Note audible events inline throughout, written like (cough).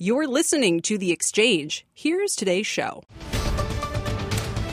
You're listening to The Exchange. Here's today's show.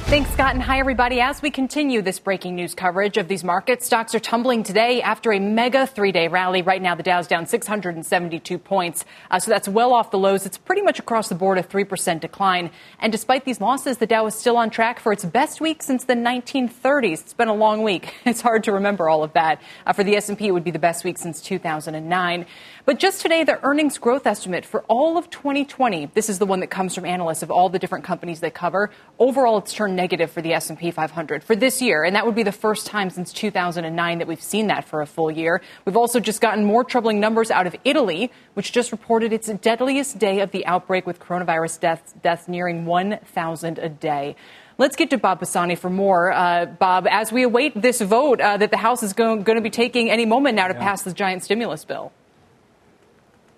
Thanks, Scott, and hi, everybody. As we continue this breaking news coverage of these markets, stocks are tumbling today after a mega three day rally. Right now, the Dow's down 672 points, uh, so that's well off the lows. It's pretty much across the board a 3% decline. And despite these losses, the Dow is still on track for its best week since the 1930s. It's been a long week. (laughs) It's hard to remember all of that. Uh, for the S&P, it would be the best week since 2009. But just today, the earnings growth estimate for all of 2020, this is the one that comes from analysts of all the different companies they cover. Overall, it's turned negative for the S&P 500 for this year, and that would be the first time since 2009 that we've seen that for a full year. We've also just gotten more troubling numbers out of Italy, which just reported its deadliest day of the outbreak with coronavirus deaths, deaths nearing 1,000 a day. Let's get to Bob Pisani for more. Uh, Bob, as we await this vote uh, that the House is going to be taking any moment now to yeah. pass this giant stimulus bill.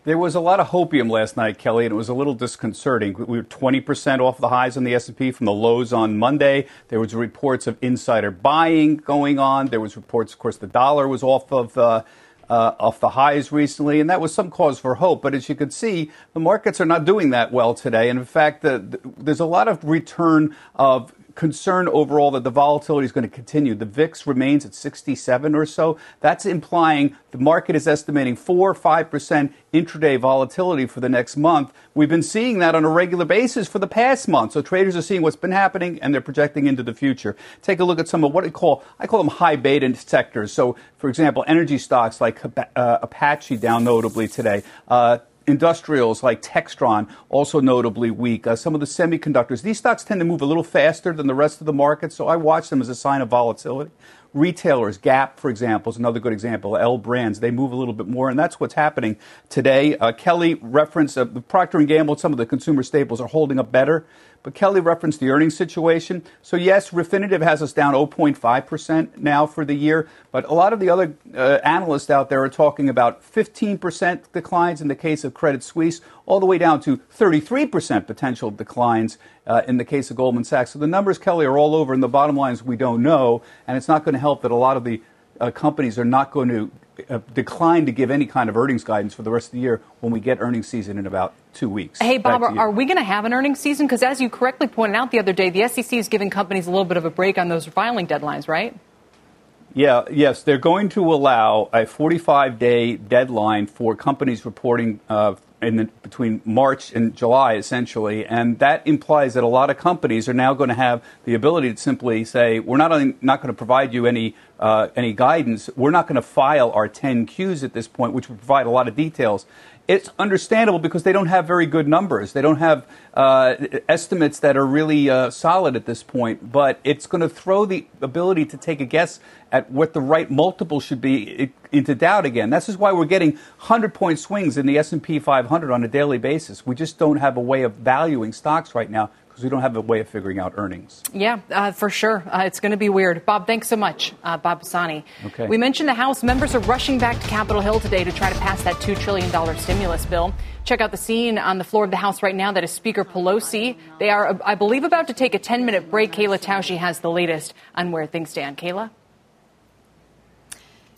There was a lot of hopium last night, Kelly, and it was a little disconcerting. We were 20% off the highs on the S&P from the lows on Monday. There was reports of insider buying going on. There was reports, of course, the dollar was off of uh, uh, off the highs recently, and that was some cause for hope. But as you can see, the markets are not doing that well today. And in fact, the, the, there's a lot of return of concern overall that the volatility is going to continue. The VIX remains at 67 or so. That's implying the market is estimating 4 or 5% intraday volatility for the next month. We've been seeing that on a regular basis for the past month. So traders are seeing what's been happening and they're projecting into the future. Take a look at some of what I call, I call them high beta sectors. So, for example, energy stocks like uh, Apache down notably today. Uh, industrials like Textron, also notably weak. Uh, some of the semiconductors, these stocks tend to move a little faster than the rest of the market, so I watch them as a sign of volatility. Retailers, Gap, for example, is another good example. L brands, they move a little bit more, and that's what's happening today. Uh, Kelly referenced uh, Procter and Gamble. Some of the consumer staples are holding up better. But Kelly referenced the earnings situation. So, yes, Refinitiv has us down 0.5% now for the year. But a lot of the other uh, analysts out there are talking about 15% declines in the case of Credit Suisse, all the way down to 33% potential declines uh, in the case of Goldman Sachs. So the numbers, Kelly, are all over, and the bottom line is we don't know. And it's not going to help that a lot of the uh, companies are not going to uh, decline to give any kind of earnings guidance for the rest of the year when we get earnings season in about two weeks. Hey, Bob, are, are, we going to have an earnings season? Because as you correctly pointed out the other day, the SEC is giving companies a little bit of a break on those filing deadlines, right? Yeah, yes, they're going to allow a 45 day deadline for companies reporting uh, in the, between March and July, essentially, and that implies that a lot of companies are now going to have the ability to simply say, "We're not only not going to provide you any uh, any guidance, we're not going to file our 10Qs at this point, which would provide a lot of details." It's understandable because they don't have very good numbers. They don't have uh, estimates that are really uh, solid at this point. But it's going to throw the ability to take a guess at what the right multiple should be into doubt again. This is why we're getting 100 point swings in the S&P 500 on a daily basis. We just don't have a way of valuing stocks right now because we don't have a way of figuring out earnings. Yeah, uh, for sure. Uh, it's going to be weird. Bob, thanks so much, uh, Bob Pisani. Okay. We mentioned the House members are rushing back to Capitol Hill today to try to pass that $2 trillion stimulus bill. Check out the scene on the floor of the House right now. That is Speaker Pelosi. They are, I believe, about to take a 10 minute break. Kayla Tausche has the latest on where things stand. Kayla?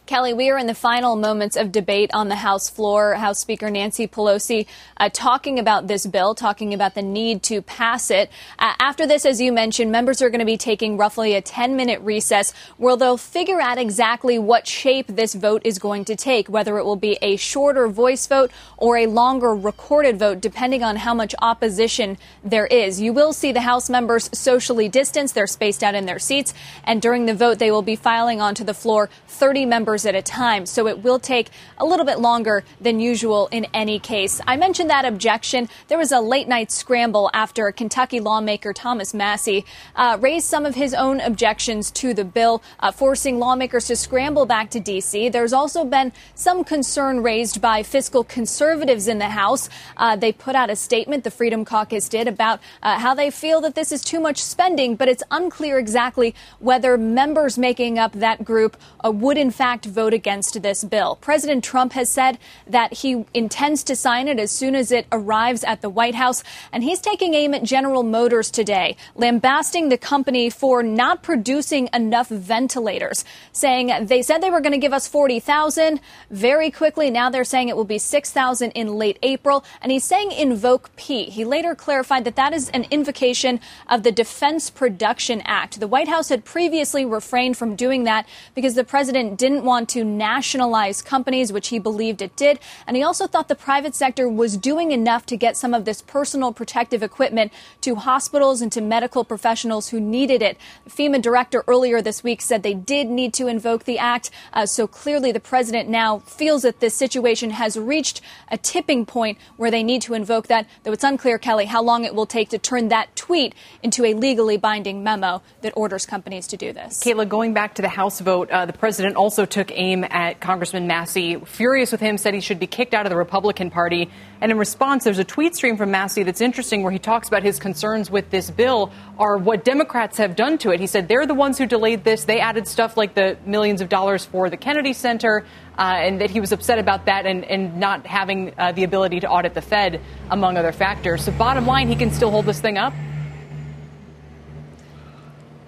Kelly, we are in the final moments of debate on the House floor. House Speaker Nancy Pelosi uh, talking about this bill, talking about the need to pass it. Uh, after this, as you mentioned, members are going to be taking roughly a 10 minute recess where they'll figure out exactly what shape this vote is going to take, whether it will be a shorter voice vote or a longer recorded vote, depending on how much opposition there is. You will see the House members socially distanced. They're spaced out in their seats. And during the vote, they will be filing onto the floor 30 members hours at a time. So it will take a little bit longer than usual in any case. I mentioned that objection. There was a late night scramble after Kentucky lawmaker Thomas Massie uh, raised some of his own objections to the bill, uh, forcing lawmakers to scramble back to D.C. There's also been some concern raised by fiscal conservatives in the House. Uh, they put out a statement, the Freedom Caucus did, about uh, how they feel that this is too much spending, but it's unclear exactly whether members making up that group uh, would in fact vote against this bill. President Trump has said that he intends to sign it as soon as it arrives at the White House, and he's taking aim at General Motors today, lambasting the company for not producing enough ventilators, saying they said they were going to give us 40,000 very quickly. Now they're saying it will be 6,000 in late April, and he's saying invoke P. He later clarified that that is an invocation of the Defense Production Act. The White House had previously refrained from doing that because the president didn't want to nationalize companies, which he believed it did. And he also thought the private sector was doing enough to get some of this personal protective equipment to hospitals and to medical professionals who needed it. FEMA director earlier this week said they did need to invoke the act. Uh, so clearly the president now feels that this situation has reached a tipping point where they need to invoke that, though it's unclear, Kelly, how long it will take to turn that tweet into a legally binding memo that orders companies to do this. Kayla, going back to the House vote, uh, the president also took aim at Congressman Massie, Furious with him, said he should be kicked out of the Republican Party. And in response, there's a tweet stream from Massie that's interesting where he talks about his concerns with this bill are what Democrats have done to it. He said they're the ones who delayed this. They added stuff like the millions of dollars for the Kennedy Center, uh, and that he was upset about that and, and not having uh, the ability to audit the Fed, among other factors. So, bottom line, he can still hold this thing up?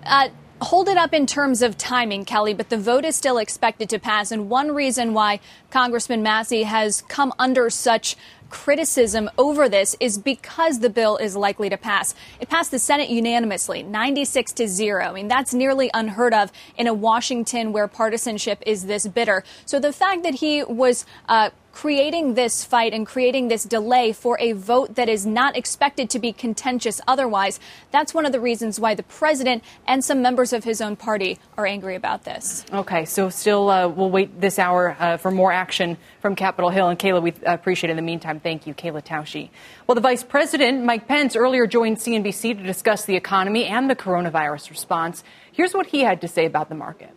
Uh, hold it up in terms of timing, Kelly, but the vote is still expected to pass. And one reason why Congressman Massie has come under such criticism over this is because the bill is likely to pass. It passed the Senate unanimously, 96 to 0. I mean, that's nearly unheard of in a Washington where partisanship is this bitter. So the fact that he was uh, creating this fight and creating this delay for a vote that is not expected to be contentious otherwise. That's one of the reasons why the president and some members of his own party are angry about this. Okay, so still uh, we'll wait this hour uh, for more action from Capitol Hill. And Kayla, we appreciate it. In the meantime, thank you, Kayla Tausche. Well, the Vice President, Mike Pence, earlier joined CNBC to discuss the economy and the coronavirus response. Here's what he had to say about the market.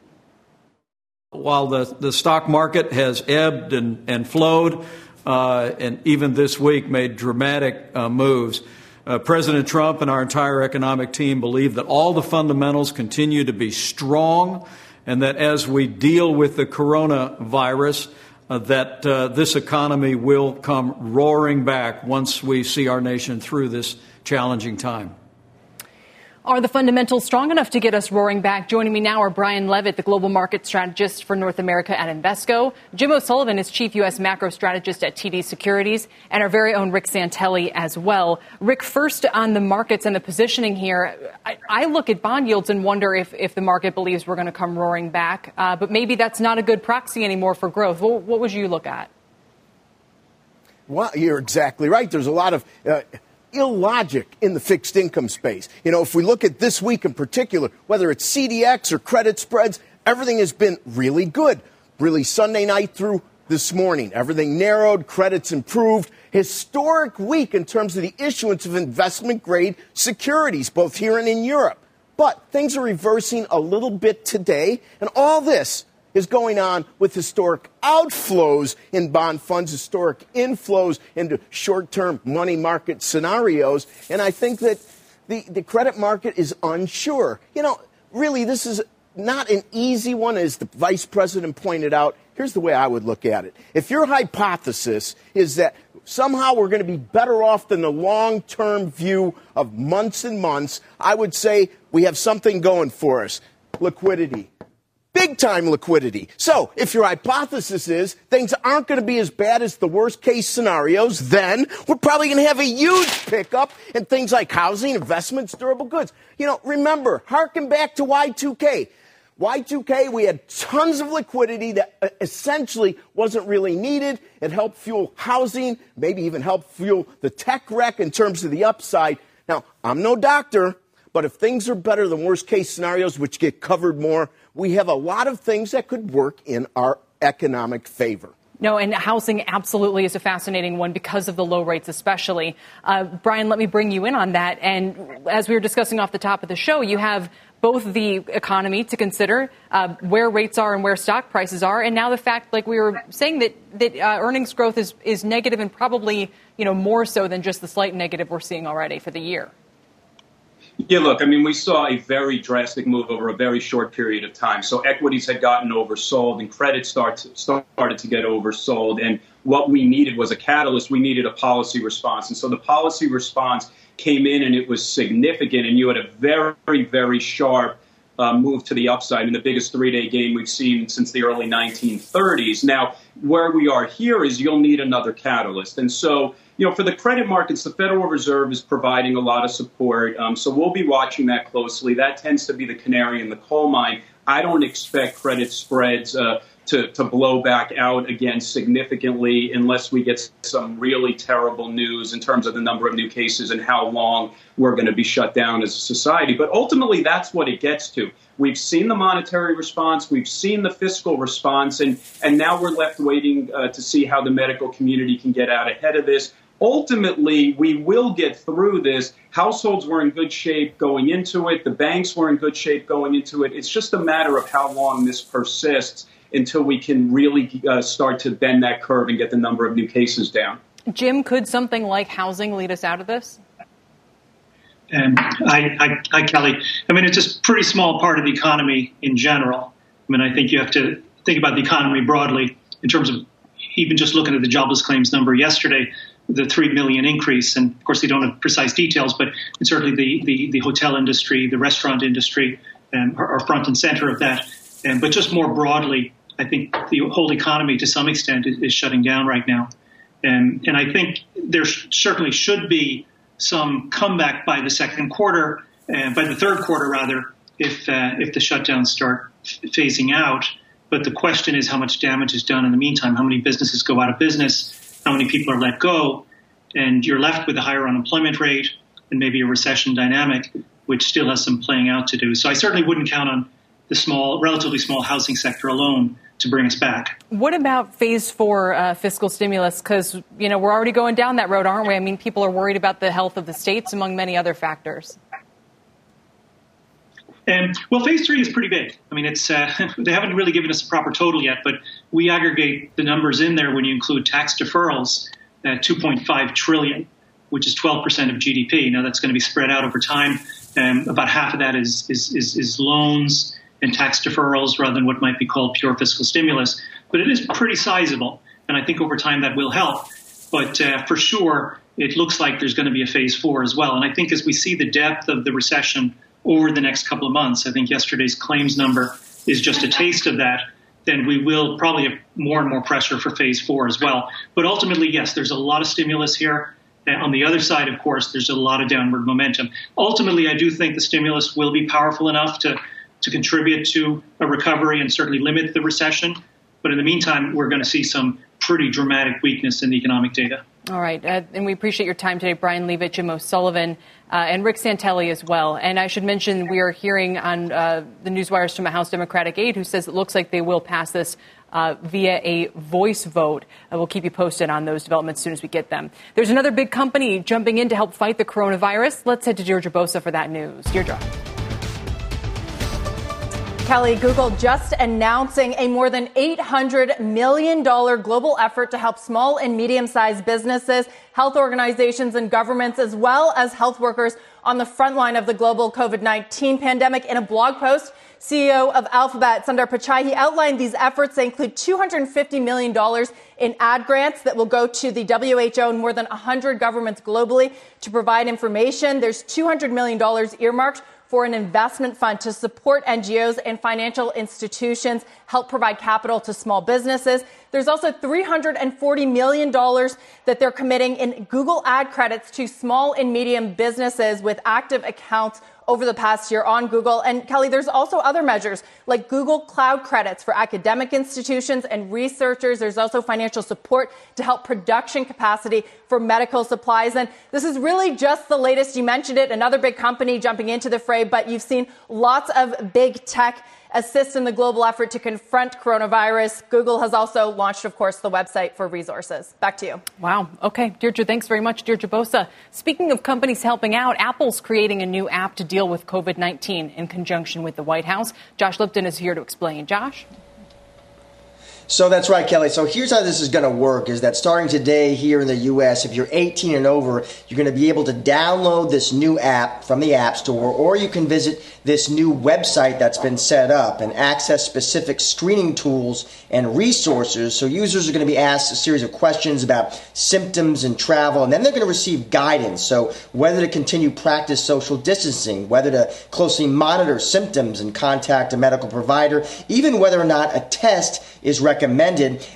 While the, the stock market has ebbed and, and flowed, uh, and even this week made dramatic uh, moves, uh, President Trump and our entire economic team believe that all the fundamentals continue to be strong, and that as we deal with the coronavirus, uh, that uh, this economy will come roaring back once we see our nation through this challenging time. Are the fundamentals strong enough to get us roaring back? Joining me now are Brian Levitt, the global market strategist for North America at Invesco, Jim O'Sullivan is chief U.S. macro strategist at TD Securities, and our very own Rick Santelli as well. Rick, first on the markets and the positioning here, I, I look at bond yields and wonder if, if the market believes we're going to come roaring back, uh, but maybe that's not a good proxy anymore for growth. What, what would you look at? Well, you're exactly right. There's a lot of. Uh, illogic in the fixed income space. You know, if we look at this week in particular, whether it's CDX or credit spreads, everything has been really good. Really Sunday night through this morning. Everything narrowed, credits improved. Historic week in terms of the issuance of investment grade securities, both here and in Europe. But things are reversing a little bit today, and all this is going on with historic outflows in bond funds, historic inflows into short term money market scenarios. And I think that the, the credit market is unsure. You know, really, this is not an easy one, as the vice president pointed out. Here's the way I would look at it. If your hypothesis is that somehow we're going to be better off than the long term view of months and months, I would say we have something going for us liquidity big time liquidity. So if your hypothesis is things aren't going to be as bad as the worst case scenarios, then we're probably going to have a huge pickup in things like housing, investments, durable goods. You know, remember, harken back to Y2K. Y2K, we had tons of liquidity that uh, essentially wasn't really needed. It helped fuel housing, maybe even helped fuel the tech wreck in terms of the upside. Now, I'm no doctor, but if things are better than worst case scenarios, which get covered more we have a lot of things that could work in our economic favor. No, and housing absolutely is a fascinating one because of the low rates, especially. Uh, Brian, let me bring you in on that. And as we were discussing off the top of the show, you have both the economy to consider, uh, where rates are and where stock prices are, and now the fact, like we were saying, that that uh, earnings growth is is negative and probably you know more so than just the slight negative we're seeing already for the year. Yeah, look, I mean, we saw a very drastic move over a very short period of time. So equities had gotten oversold and credit start started to get oversold. And what we needed was a catalyst. We needed a policy response. And so the policy response came in and it was significant. And you had a very, very sharp uh, move to the upside in the biggest three day game we've seen since the early 1930s. Now, where we are here is you'll need another catalyst. And so you know, for the credit markets, the Federal Reserve is providing a lot of support. Um, so we'll be watching that closely. That tends to be the canary in the coal mine. I don't expect credit spreads uh, to, to blow back out again significantly unless we get some really terrible news in terms of the number of new cases and how long we're going to be shut down as a society. But ultimately, that's what it gets to. We've seen the monetary response, we've seen the fiscal response, and, and now we're left waiting uh, to see how the medical community can get out ahead of this ultimately, we will get through this. Households were in good shape going into it. The banks were in good shape going into it. It's just a matter of how long this persists until we can really uh, start to bend that curve and get the number of new cases down. Jim, could something like housing lead us out of this? And I, I, I, Kelly, I mean, it's just a pretty small part of the economy in general. I mean, I think you have to think about the economy broadly in terms of even just looking at the jobless claims number yesterday the three million increase. And of course, they don't have precise details, but certainly the, the, the hotel industry, the restaurant industry, um, are, are, front and center of that. Um, but just more broadly, I think the whole economy, to some extent, is, is shutting down right now. Um, and I think there certainly should be some comeback by the second quarter, uh, by the third quarter rather, if uh, if the shutdowns start phasing out. But the question is how much damage is done in the meantime. How many businesses go out of business? How many people are let go, and you're left with a higher unemployment rate and maybe a recession dynamic, which still has some playing out to do. So I certainly wouldn't count on the small, relatively small housing sector alone to bring us back. What about phase four uh, fiscal stimulus? Because, you know, we're already going down that road, aren't we? I mean, people are worried about the health of the states, among many other factors. And well, phase three is pretty big. I mean, it's uh, (laughs) they haven't really given us a proper total yet, but we aggregate the numbers in there when you include tax deferrals at 2.5 trillion, which is 12 percent of GDP. Now that's going to be spread out over time. Um, about half of that is, is is, is loans and tax deferrals rather than what might be called pure fiscal stimulus. But it is pretty sizable, and I think over time that will help. But uh, for sure, it looks like there's going to be a phase four as well. And I think as we see the depth of the recession over the next couple of months. I think yesterday's claims number is just a taste of that. Then we will probably have more and more pressure for phase four as well. But ultimately, yes, there's a lot of stimulus here. And on the other side, of course, there's a lot of downward momentum. Ultimately, I do think the stimulus will be powerful enough to, to contribute to a recovery and certainly limit the recession. But in the meantime, we're going to see some pretty dramatic weakness in the economic data. All right. Uh, and we appreciate your time today, Brian Levitt, Jim O'Sullivan, uh, and Rick Santelli as well. And I should mention we are hearing on uh, the newswires from a House Democratic aide who says it looks like they will pass this uh, via a voice vote. Uh, we'll keep you posted on those developments as soon as we get them. There's another big company jumping in to help fight the coronavirus. Let's head to Deirdre Bosa for that news. Deirdre. Kelly, Google just announcing a more than $800 million global effort to help small and medium sized businesses, health organizations, and governments, as well as health workers on the front line of the global COVID 19 pandemic. In a blog post, CEO of Alphabet, Sundar Pichai, he outlined these efforts. They include $250 million in ad grants that will go to the WHO and more than 100 governments globally to provide information. There's $200 million earmarked for an investment fund to support NGOs and financial institutions, help provide capital to small businesses. There's also $340 million that they're committing in Google ad credits to small and medium businesses with active accounts over the past year on Google. And Kelly, there's also other measures like Google Cloud credits for academic institutions and researchers. There's also financial support to help production capacity for medical supplies. And this is really just the latest. You mentioned it, another big company jumping into the fray, but you've seen lots of big tech assist in the global effort to confront coronavirus. Google has also launched, of course, the website for resources. Back to you. Wow. Okay. Deirdre, thanks very much, Deirdre Bosa. Speaking of companies helping out, Apple's creating a new app to deal with COVID 19 in conjunction with the White House. Josh Lipton is here to explain. Josh? So that's right, Kelly. So here's how this is going to work is that starting today here in the US, if you're 18 and over, you're going to be able to download this new app from the App Store, or you can visit this new website that's been set up and access specific screening tools and resources. So users are going to be asked a series of questions about symptoms and travel, and then they're going to receive guidance. So whether to continue practice social distancing, whether to closely monitor symptoms and contact a medical provider, even whether or not a test is recommended.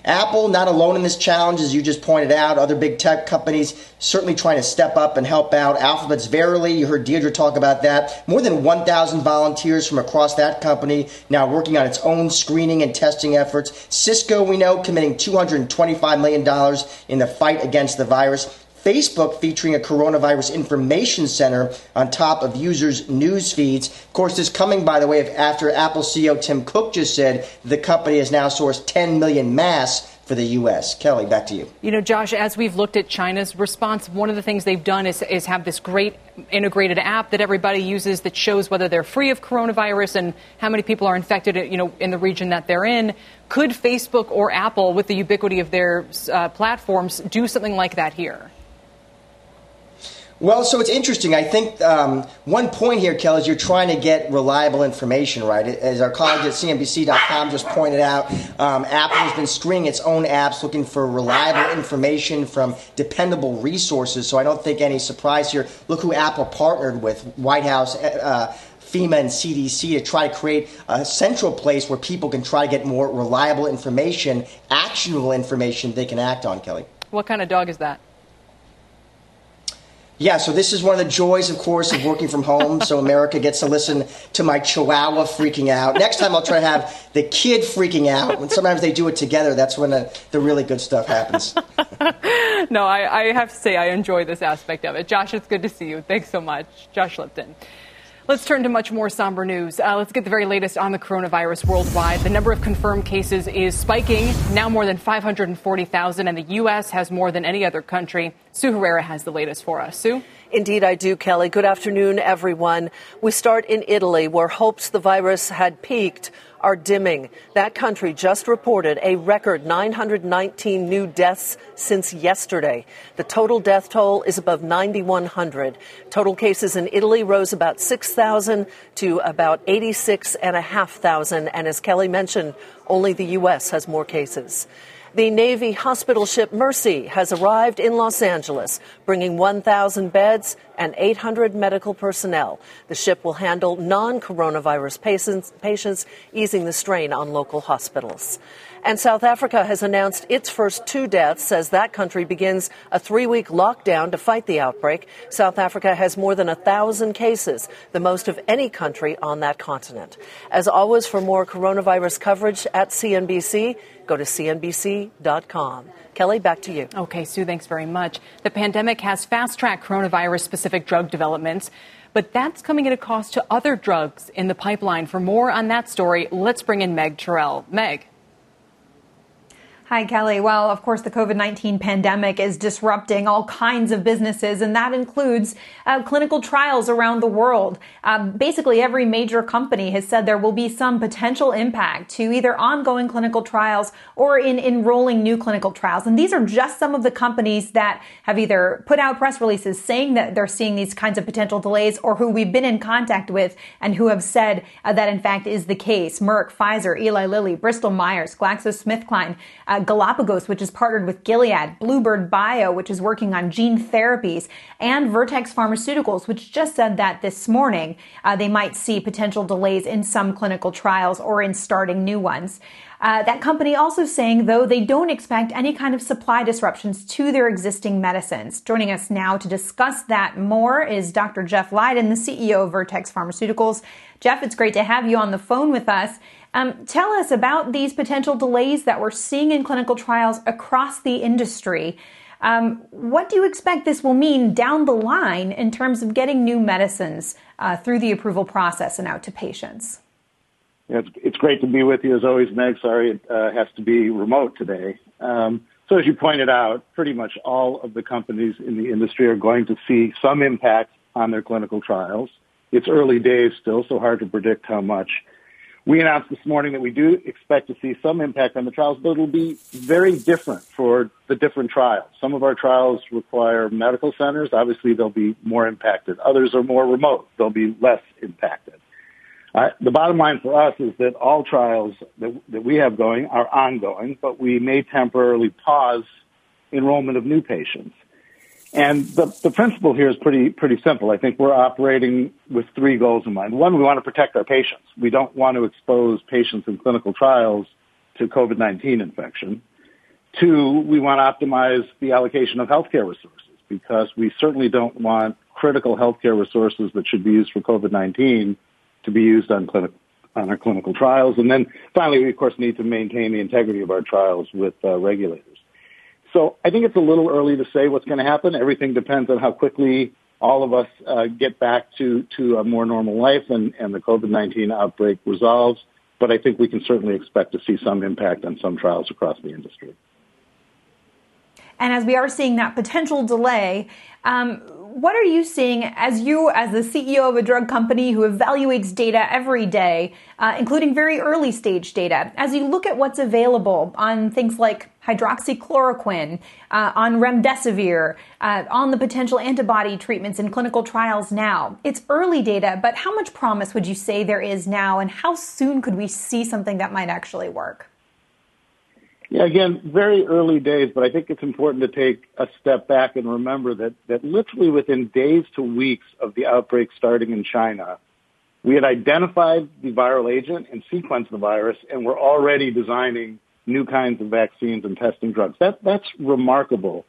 Apple, not alone in this challenge, as you just pointed out, other big tech companies certainly trying to step up and help out. Alphabet's Verily, you heard Deirdre talk about that. More than 1,000 volunteers from across that company now working on its own screening and testing efforts. Cisco, we know, committing $225 million in the fight against the virus. Facebook featuring a coronavirus information center on top of users' news feeds. Of course, this coming, by the way, after Apple CEO Tim Cook just said the company has now sourced 10 million masks for the U.S. Kelly, back to you. You know, Josh, as we've looked at China's response, one of the things they've done is, is have this great integrated app that everybody uses that shows whether they're free of coronavirus and how many people are infected, you know, in the region that they're in. Could Facebook or Apple, with the ubiquity of their uh, platforms, do something like that here? Well, so it's interesting. I think um, one point here, Kelly, is you're trying to get reliable information, right? As our colleagues at CNBC.com just pointed out, um, Apple has been stringing its own apps looking for reliable information from dependable resources. So I don't think any surprise here. Look who Apple partnered with White House. Uh, FEMA and CDC to try to create a central place where people can try to get more reliable information, actionable information they can act on, Kelly. What kind of dog is that? Yeah, so this is one of the joys, of course, of working from home. So America gets to listen to my chihuahua freaking out. Next time I'll try to have the kid freaking out. And sometimes they do it together. That's when the, the really good stuff happens. (laughs) no, I, I have to say I enjoy this aspect of it. Josh, it's good to see you. Thanks so much. Josh Lipton. Let's turn to much more somber news. Uh, let's get the very latest on the coronavirus worldwide. The number of confirmed cases is spiking, now more than 540,000, and the U.S. has more than any other country. Sue Herrera has the latest for us. Sue? Indeed, I do, Kelly. Good afternoon, everyone. We start in Italy, where hopes the virus had peaked are dimming. That country just reported a record 919 new deaths since yesterday. The total death toll is above 9,100. Total cases in Italy rose about 6,000 to about 86,500. And as Kelly mentioned, only the U.S. has more cases. The Navy hospital ship Mercy has arrived in Los Angeles, bringing 1,000 beds and 800 medical personnel. The ship will handle non coronavirus patients, patients, easing the strain on local hospitals. And South Africa has announced its first two deaths as that country begins a three week lockdown to fight the outbreak. South Africa has more than a thousand cases, the most of any country on that continent. As always, for more coronavirus coverage at CNBC, Go to CNBC.com. Kelly, back to you. Okay, Sue, thanks very much. The pandemic has fast tracked coronavirus specific drug developments, but that's coming at a cost to other drugs in the pipeline. For more on that story, let's bring in Meg Terrell. Meg. Hi, Kelly. Well, of course, the COVID 19 pandemic is disrupting all kinds of businesses, and that includes uh, clinical trials around the world. Um, basically, every major company has said there will be some potential impact to either ongoing clinical trials or in enrolling new clinical trials. And these are just some of the companies that have either put out press releases saying that they're seeing these kinds of potential delays or who we've been in contact with and who have said uh, that, in fact, is the case. Merck, Pfizer, Eli Lilly, Bristol Myers, GlaxoSmithKline. Uh, uh, Galapagos, which is partnered with Gilead, Bluebird Bio, which is working on gene therapies, and Vertex Pharmaceuticals, which just said that this morning uh, they might see potential delays in some clinical trials or in starting new ones. Uh, that company also saying, though, they don't expect any kind of supply disruptions to their existing medicines. Joining us now to discuss that more is Dr. Jeff Leiden, the CEO of Vertex Pharmaceuticals. Jeff, it's great to have you on the phone with us. Um, tell us about these potential delays that we're seeing in clinical trials across the industry. Um, what do you expect this will mean down the line in terms of getting new medicines uh, through the approval process and out to patients? Yeah, it's, it's great to be with you as always, Meg. Sorry it uh, has to be remote today. Um, so as you pointed out, pretty much all of the companies in the industry are going to see some impact on their clinical trials. It's early days still, so hard to predict how much. We announced this morning that we do expect to see some impact on the trials, but it'll be very different for the different trials. Some of our trials require medical centers. Obviously, they'll be more impacted. Others are more remote. They'll be less impacted. Uh, the bottom line for us is that all trials that, that we have going are ongoing, but we may temporarily pause enrollment of new patients. And the, the principle here is pretty, pretty simple. I think we're operating with three goals in mind. One, we want to protect our patients. We don't want to expose patients in clinical trials to COVID-19 infection. Two, we want to optimize the allocation of healthcare resources because we certainly don't want critical healthcare resources that should be used for COVID-19 to be used on clinical on our clinical trials. And then finally, we of course need to maintain the integrity of our trials with uh, regulators. So I think it's a little early to say what's going to happen. Everything depends on how quickly all of us uh, get back to, to a more normal life and, and the COVID-19 outbreak resolves. But I think we can certainly expect to see some impact on some trials across the industry. And as we are seeing that potential delay, um, what are you seeing as you, as the CEO of a drug company who evaluates data every day, uh, including very early stage data, as you look at what's available on things like hydroxychloroquine, uh, on remdesivir, uh, on the potential antibody treatments in clinical trials now? It's early data, but how much promise would you say there is now, and how soon could we see something that might actually work? Yeah, again, very early days, but I think it's important to take a step back and remember that, that literally within days to weeks of the outbreak starting in China, we had identified the viral agent and sequenced the virus, and we're already designing new kinds of vaccines and testing drugs. That, that's remarkable.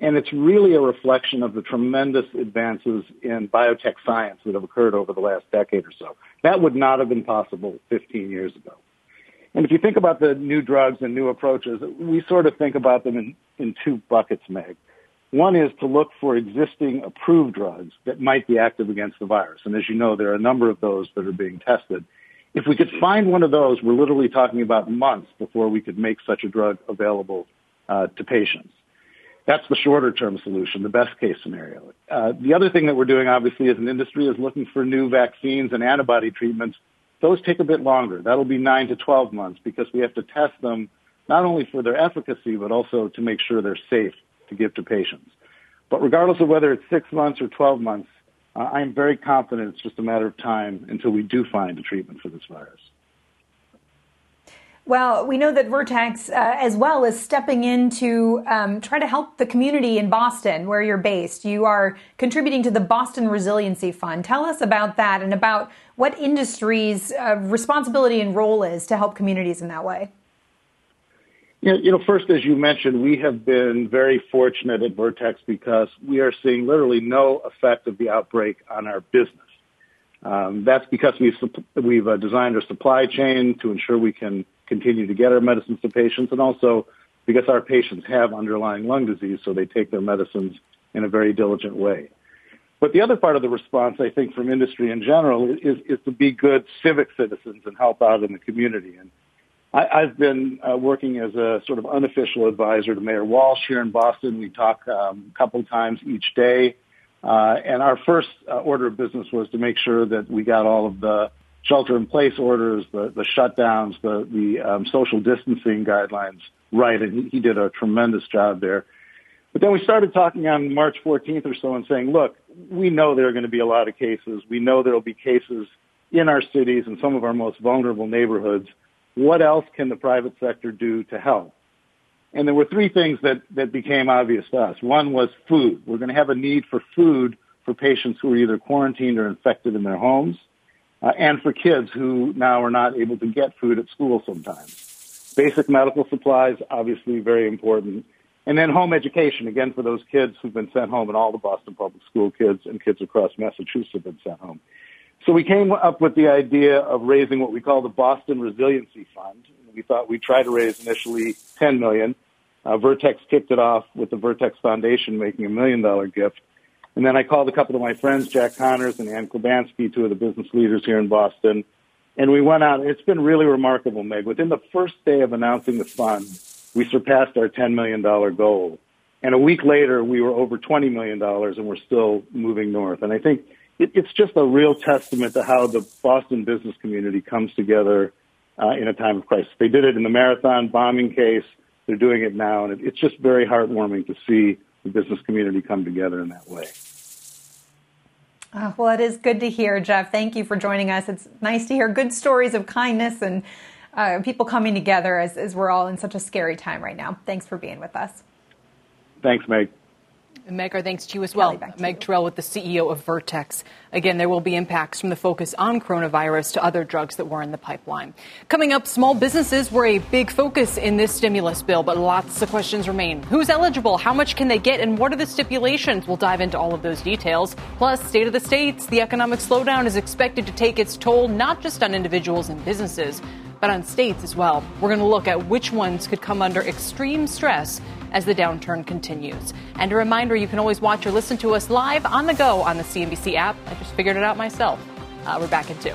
And it's really a reflection of the tremendous advances in biotech science that have occurred over the last decade or so. That would not have been possible 15 years ago. And if you think about the new drugs and new approaches, we sort of think about them in, in two buckets, Meg. One is to look for existing approved drugs that might be active against the virus. And as you know, there are a number of those that are being tested. If we could find one of those, we're literally talking about months before we could make such a drug available uh, to patients. That's the shorter term solution, the best case scenario. Uh, the other thing that we're doing, obviously, as an industry is looking for new vaccines and antibody treatments those take a bit longer. That'll be nine to 12 months because we have to test them not only for their efficacy, but also to make sure they're safe to give to patients. But regardless of whether it's six months or 12 months, uh, I'm very confident it's just a matter of time until we do find a treatment for this virus. Well, we know that Vertex, uh, as well, is stepping in to um, try to help the community in Boston, where you're based. You are contributing to the Boston Resiliency Fund. Tell us about that and about what industry's uh, responsibility and role is to help communities in that way. Yeah, you know, first, as you mentioned, we have been very fortunate at Vertex because we are seeing literally no effect of the outbreak on our business. Um, that's because we've, we've uh, designed our supply chain to ensure we can continue to get our medicines to patients and also because our patients have underlying lung disease, so they take their medicines in a very diligent way. But the other part of the response, I think, from industry in general is, is to be good civic citizens and help out in the community. And I, I've been uh, working as a sort of unofficial advisor to Mayor Walsh here in Boston. We talk um, a couple times each day. Uh, and our first uh, order of business was to make sure that we got all of the shelter in place orders, the, the shutdowns, the, the um, social distancing guidelines right. And he, he did a tremendous job there. But then we started talking on March 14th or so and saying, look, we know there are going to be a lot of cases. We know there will be cases in our cities and some of our most vulnerable neighborhoods. What else can the private sector do to help? And there were three things that, that became obvious to us. One was food. We're going to have a need for food for patients who are either quarantined or infected in their homes, uh, and for kids who now are not able to get food at school sometimes. Basic medical supplies, obviously very important. And then home education, again, for those kids who've been sent home, and all the Boston public school kids and kids across Massachusetts have been sent home. So we came up with the idea of raising what we call the Boston Resiliency Fund. We thought we'd try to raise initially 10 million. Uh, Vertex kicked it off with the Vertex Foundation making a million dollar gift. And then I called a couple of my friends, Jack Connors and Anne Klibanski, two of the business leaders here in Boston. And we went out. It's been really remarkable, Meg. Within the first day of announcing the fund, we surpassed our $10 million goal. And a week later, we were over $20 million and we're still moving north. And I think it, it's just a real testament to how the Boston business community comes together uh, in a time of crisis. They did it in the marathon bombing case. They're doing it now. And it, it's just very heartwarming to see the business community come together in that way. Oh, well, it is good to hear, Jeff. Thank you for joining us. It's nice to hear good stories of kindness and uh, people coming together as, as we're all in such a scary time right now. Thanks for being with us. Thanks, Meg. Meg, our thanks to you as well. Meg Terrell with the CEO of Vertex. Again, there will be impacts from the focus on coronavirus to other drugs that were in the pipeline. Coming up, small businesses were a big focus in this stimulus bill, but lots of questions remain. Who's eligible? How much can they get? And what are the stipulations? We'll dive into all of those details. Plus, state of the states, the economic slowdown is expected to take its toll not just on individuals and businesses, but on states as well. We're going to look at which ones could come under extreme stress as the downturn continues. And a reminder you can always watch or listen to us live on the go on the CNBC app. I just figured it out myself. Uh, we're back in two.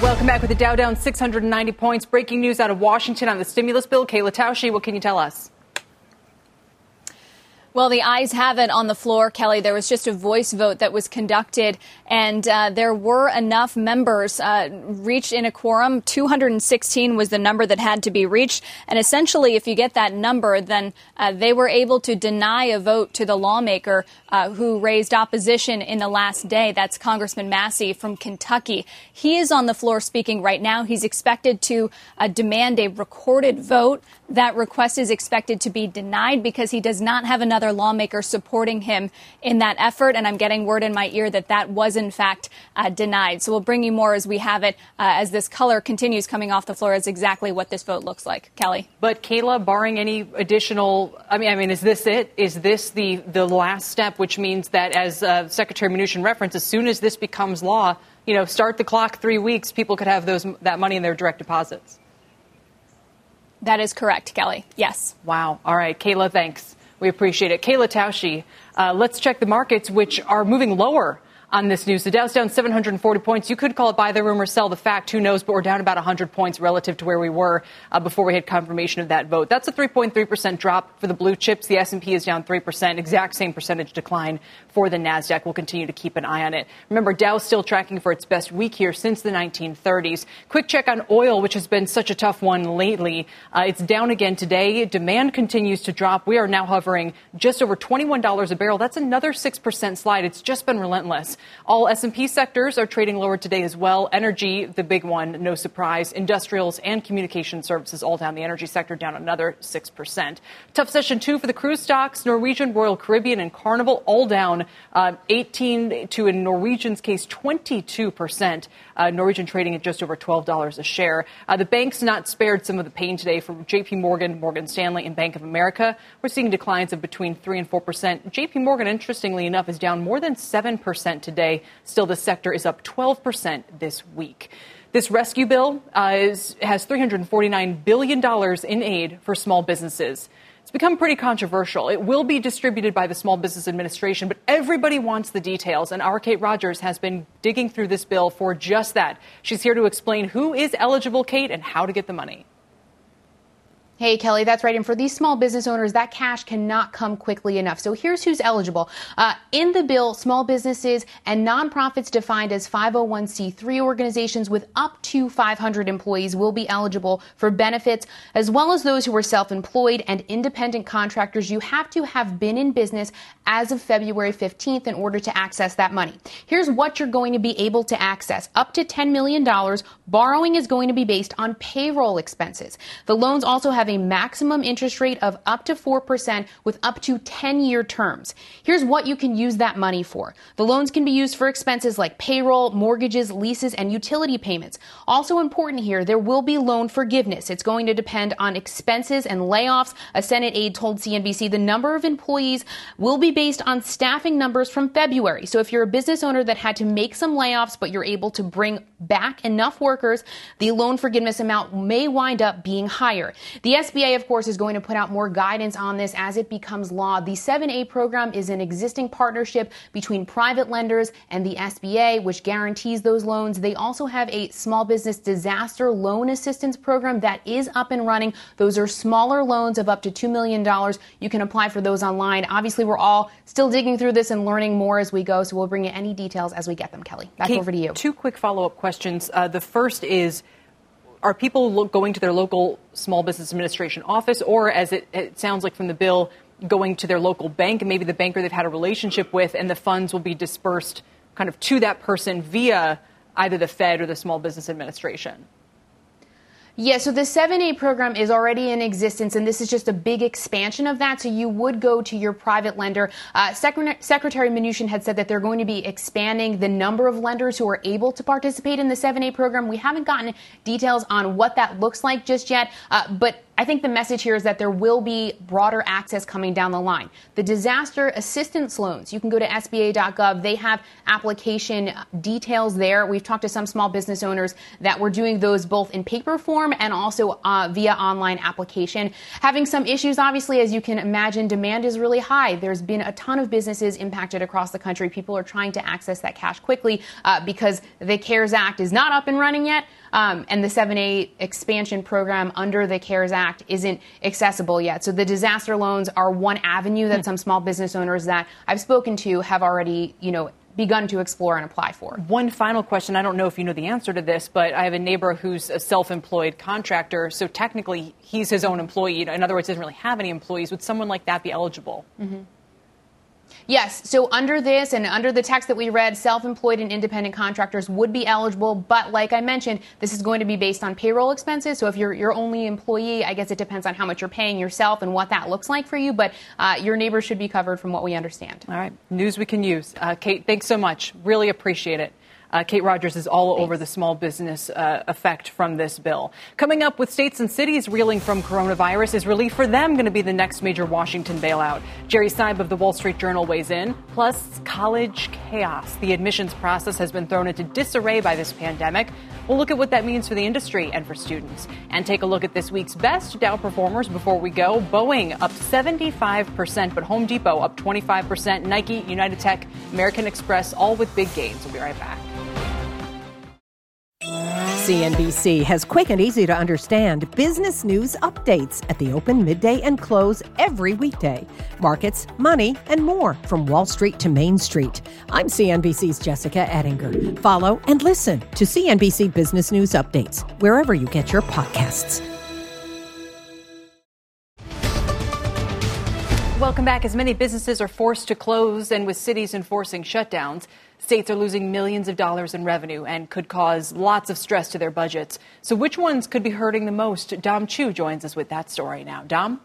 Welcome back with the Dow down 690 points. Breaking news out of Washington on the stimulus bill. Kayla Tausche, what can you tell us? Well, the ayes have it on the floor, Kelly. There was just a voice vote that was conducted, and uh, there were enough members uh, reached in a quorum. 216 was the number that had to be reached. And essentially, if you get that number, then uh, they were able to deny a vote to the lawmaker uh, who raised opposition in the last day. That's Congressman Massie from Kentucky. He is on the floor speaking right now. He's expected to uh, demand a recorded vote. That request is expected to be denied because he does not have another lawmaker supporting him in that effort. And I'm getting word in my ear that that was in fact uh, denied. So we'll bring you more as we have it uh, as this color continues coming off the floor is exactly what this vote looks like. Kelly. But Kayla, barring any additional, I mean, I mean, is this it? Is this the, the last step, which means that as uh, Secretary Mnuchin referenced, as soon as this becomes law, you know, start the clock three weeks, people could have those, that money in their direct deposits. That is correct, Kelly. Yes. Wow. All right. Kayla, thanks. We appreciate it. Kayla Tausche, uh, let's check the markets, which are moving lower on this news. The Dow's down 740 points. You could call it buy the rumor, sell the fact. Who knows? But we're down about 100 points relative to where we were uh, before we had confirmation of that vote. That's a 3.3% drop for the blue chips. The S&P is down 3%, exact same percentage decline for the Nasdaq. We'll continue to keep an eye on it. Remember, Dow's still tracking for its best week here since the 1930s. Quick check on oil, which has been such a tough one lately. Uh, it's down again today. Demand continues to drop. We are now hovering just over $21 a barrel. That's another 6% slide. It's just been relentless. All S&P sectors are trading lower today as well. Energy, the big one, no surprise. Industrials and communication services all down. The energy sector down another 6%. Tough session too for the cruise stocks. Norwegian, Royal Caribbean, and Carnival all down uh, 18 to, in Norwegian's case, 22%. Uh, Norwegian trading at just over $12 a share. Uh, the banks not spared some of the pain today from JP Morgan, Morgan Stanley, and Bank of America. We're seeing declines of between 3 and 4%. JP Morgan, interestingly enough, is down more than 7% today. Still, the sector is up 12% this week. This rescue bill uh, is, has $349 billion in aid for small businesses. It's become pretty controversial. It will be distributed by the Small Business Administration, but everybody wants the details, and our Kate Rogers has been digging through this bill for just that. She's here to explain who is eligible, Kate, and how to get the money. Hey, Kelly, that's right. And for these small business owners, that cash cannot come quickly enough. So here's who's eligible. Uh, in the bill, small businesses and nonprofits defined as 501c3 organizations with up to 500 employees will be eligible for benefits, as well as those who are self employed and independent contractors. You have to have been in business as of February 15th in order to access that money. Here's what you're going to be able to access up to $10 million. Borrowing is going to be based on payroll expenses. The loans also have have a maximum interest rate of up to 4% with up to 10 year terms. Here's what you can use that money for. The loans can be used for expenses like payroll, mortgages, leases, and utility payments. Also important here, there will be loan forgiveness. It's going to depend on expenses and layoffs. A Senate aide told CNBC the number of employees will be based on staffing numbers from February. So if you're a business owner that had to make some layoffs, but you're able to bring back enough workers, the loan forgiveness amount may wind up being higher. The SBA, of course, is going to put out more guidance on this as it becomes law. The 7A program is an existing partnership between private lenders and the SBA, which guarantees those loans. They also have a small business disaster loan assistance program that is up and running. Those are smaller loans of up to $2 million. You can apply for those online. Obviously, we're all still digging through this and learning more as we go, so we'll bring you any details as we get them, Kelly. Back Kate, over to you. Two quick follow up questions. Uh, the first is, are people going to their local small business administration office, or as it, it, sounds like from the bill, going to their local bank and maybe the banker they've had a relationship with, and the funds will be dispersed kind of to that person via either the Fed or the Small Business Administration? Yeah, so the 7A program is already in existence, and this is just a big expansion of that. So you would go to your private lender. Uh, Secretary, Mnuchin had said that they're going to be expanding the number of lenders who are able to participate in the 7A program. We haven't gotten details on what that looks like just yet, uh, but I think the message here is that there will be broader access coming down the line. The disaster assistance loans, you can go to SBA.gov. They have application details there. We've talked to some small business owners that were doing those both in paper form and also uh, via online application. Having some issues, obviously, as you can imagine, demand is really high. There's been a ton of businesses impacted across the country. People are trying to access that cash quickly uh, because the CARES Act is not up and running yet. Um, and the 7A expansion program under the CARES Act isn't accessible yet. So the disaster loans are one avenue that hmm. some small business owners that I've spoken to have already, you know, begun to explore and apply for. One final question. I don't know if you know the answer to this, but I have a neighbor who's a self employed contractor. So technically, he's his own employee. In other words, doesn't really have any employees. Would someone like that be eligible? Mm-hmm. Yes. So under this and under the text that we read, self-employed and independent contractors would be eligible. But like I mentioned, this is going to be based on payroll expenses. So if you're your only employee, I guess it depends on how much you're paying yourself and what that looks like for you. But uh, your neighbors should be covered from what we understand. All right. News we can use. Uh, Kate, thanks so much. Really appreciate it. Uh, Kate Rogers is all Thanks. over the small business uh, effect from this bill. Coming up with states and cities reeling from coronavirus, is relief for them going to be the next major Washington bailout? Jerry Seib of the Wall Street Journal weighs in. Plus, college chaos. The admissions process has been thrown into disarray by this pandemic. We'll look at what that means for the industry and for students. And take a look at this week's best Dow performers before we go. Boeing up 75%, but Home Depot up 25%. Nike, United Tech, American Express, all with big gains. We'll be right back. CNBC has quick and easy to understand business news updates at the open, midday, and close every weekday. Markets, money, and more from Wall Street to Main Street. I'm CNBC's Jessica Ettinger. Follow and listen to CNBC Business News Updates wherever you get your podcasts. Welcome back. As many businesses are forced to close and with cities enforcing shutdowns, States are losing millions of dollars in revenue and could cause lots of stress to their budgets. So, which ones could be hurting the most? Dom Chu joins us with that story now. Dom?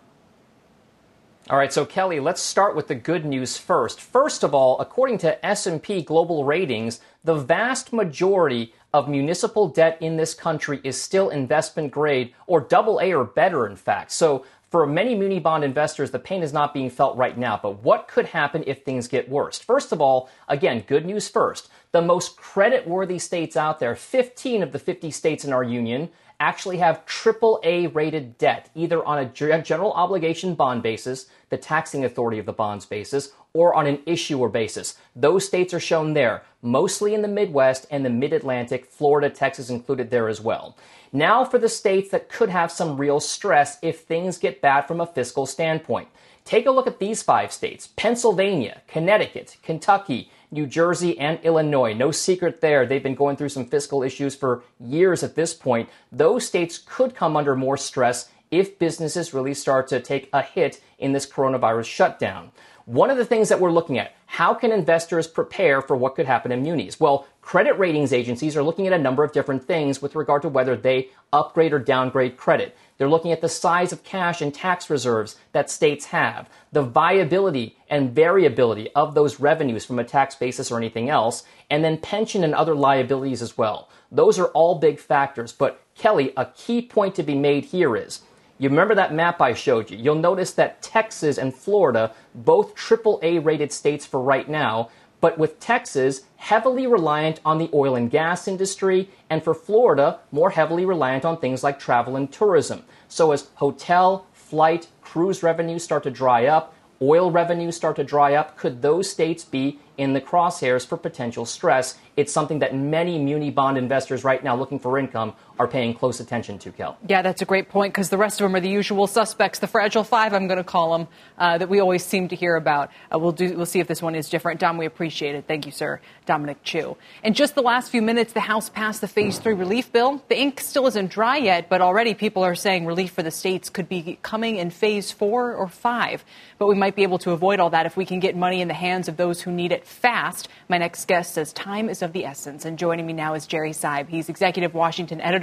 All right, so Kelly, let's start with the good news first. First of all, according to S&P Global Ratings, the vast majority of municipal debt in this country is still investment grade or double A or better in fact. So For many muni bond investors, the pain is not being felt right now. But what could happen if things get worse? First of all, again, good news first. The most credit worthy states out there, 15 of the 50 states in our union, actually have triple A rated debt, either on a general obligation bond basis, the taxing authority of the bonds basis, or on an issuer basis. Those states are shown there, mostly in the Midwest and the Mid Atlantic, Florida, Texas included there as well. Now for the states that could have some real stress if things get bad from a fiscal standpoint. Take a look at these five states Pennsylvania, Connecticut, Kentucky, New Jersey, and Illinois. No secret there. They've been going through some fiscal issues for years at this point. Those states could come under more stress if businesses really start to take a hit in this coronavirus shutdown. One of the things that we're looking at, how can investors prepare for what could happen in munis? Well, credit ratings agencies are looking at a number of different things with regard to whether they upgrade or downgrade credit. They're looking at the size of cash and tax reserves that states have, the viability and variability of those revenues from a tax basis or anything else, and then pension and other liabilities as well. Those are all big factors. But Kelly, a key point to be made here is you remember that map I showed you? You'll notice that Texas and Florida, both AAA rated states for right now, but with Texas heavily reliant on the oil and gas industry, and for Florida, more heavily reliant on things like travel and tourism. So as hotel, flight, cruise revenues start to dry up, oil revenues start to dry up, could those states be in the crosshairs for potential stress? It's something that many muni bond investors right now looking for income are paying close attention to, Kel. Yeah, that's a great point because the rest of them are the usual suspects, the fragile five, I'm going to call them, uh, that we always seem to hear about. Uh, we'll, do, we'll see if this one is different. Dom, we appreciate it. Thank you, sir. Dominic Chu. In just the last few minutes, the House passed the Phase 3 relief bill. The ink still isn't dry yet, but already people are saying relief for the states could be coming in Phase 4 or 5. But we might be able to avoid all that if we can get money in the hands of those who need it fast. My next guest says time is of the essence. And joining me now is Jerry Seib. He's executive Washington editor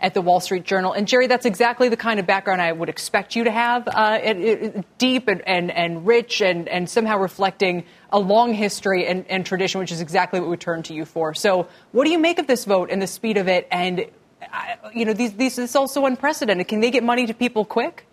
at the Wall Street Journal. And Jerry, that's exactly the kind of background I would expect you to have uh, it, it, deep and, and, and rich and, and somehow reflecting a long history and, and tradition, which is exactly what we turn to you for. So, what do you make of this vote and the speed of it? And, uh, you know, these, these, this is also unprecedented. Can they get money to people quick?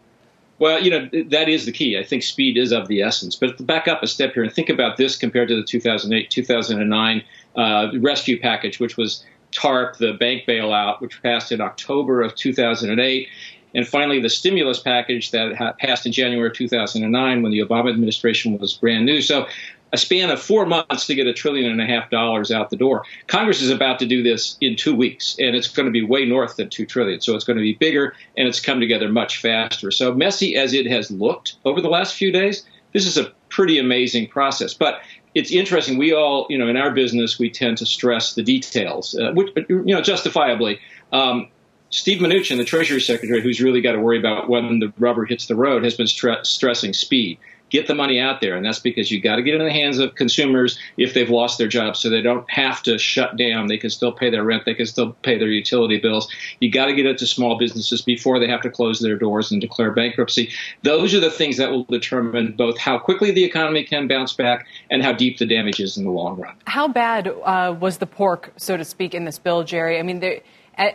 Well, you know, that is the key. I think speed is of the essence. But to back up a step here and think about this compared to the 2008 2009 uh, rescue package, which was TARP, the bank bailout, which passed in October of 2008. And finally, the stimulus package that passed in January of 2009 when the Obama administration was brand new. So a span of four months to get a trillion and a half dollars out the door. Congress is about to do this in two weeks, and it's going to be way north than two trillion. So it's going to be bigger, and it's come together much faster. So messy as it has looked over the last few days, this is a pretty amazing process. But it's interesting. We all, you know, in our business, we tend to stress the details, uh, which, you know, justifiably. Um, Steve Mnuchin, the Treasury Secretary, who's really got to worry about when the rubber hits the road, has been stre- stressing speed get the money out there. And that's because you got to get it in the hands of consumers if they've lost their jobs so they don't have to shut down. They can still pay their rent. They can still pay their utility bills. You got to get it to small businesses before they have to close their doors and declare bankruptcy. Those are the things that will determine both how quickly the economy can bounce back and how deep the damage is in the long run. How bad uh, was the pork, so to speak, in this bill, Jerry? I mean, there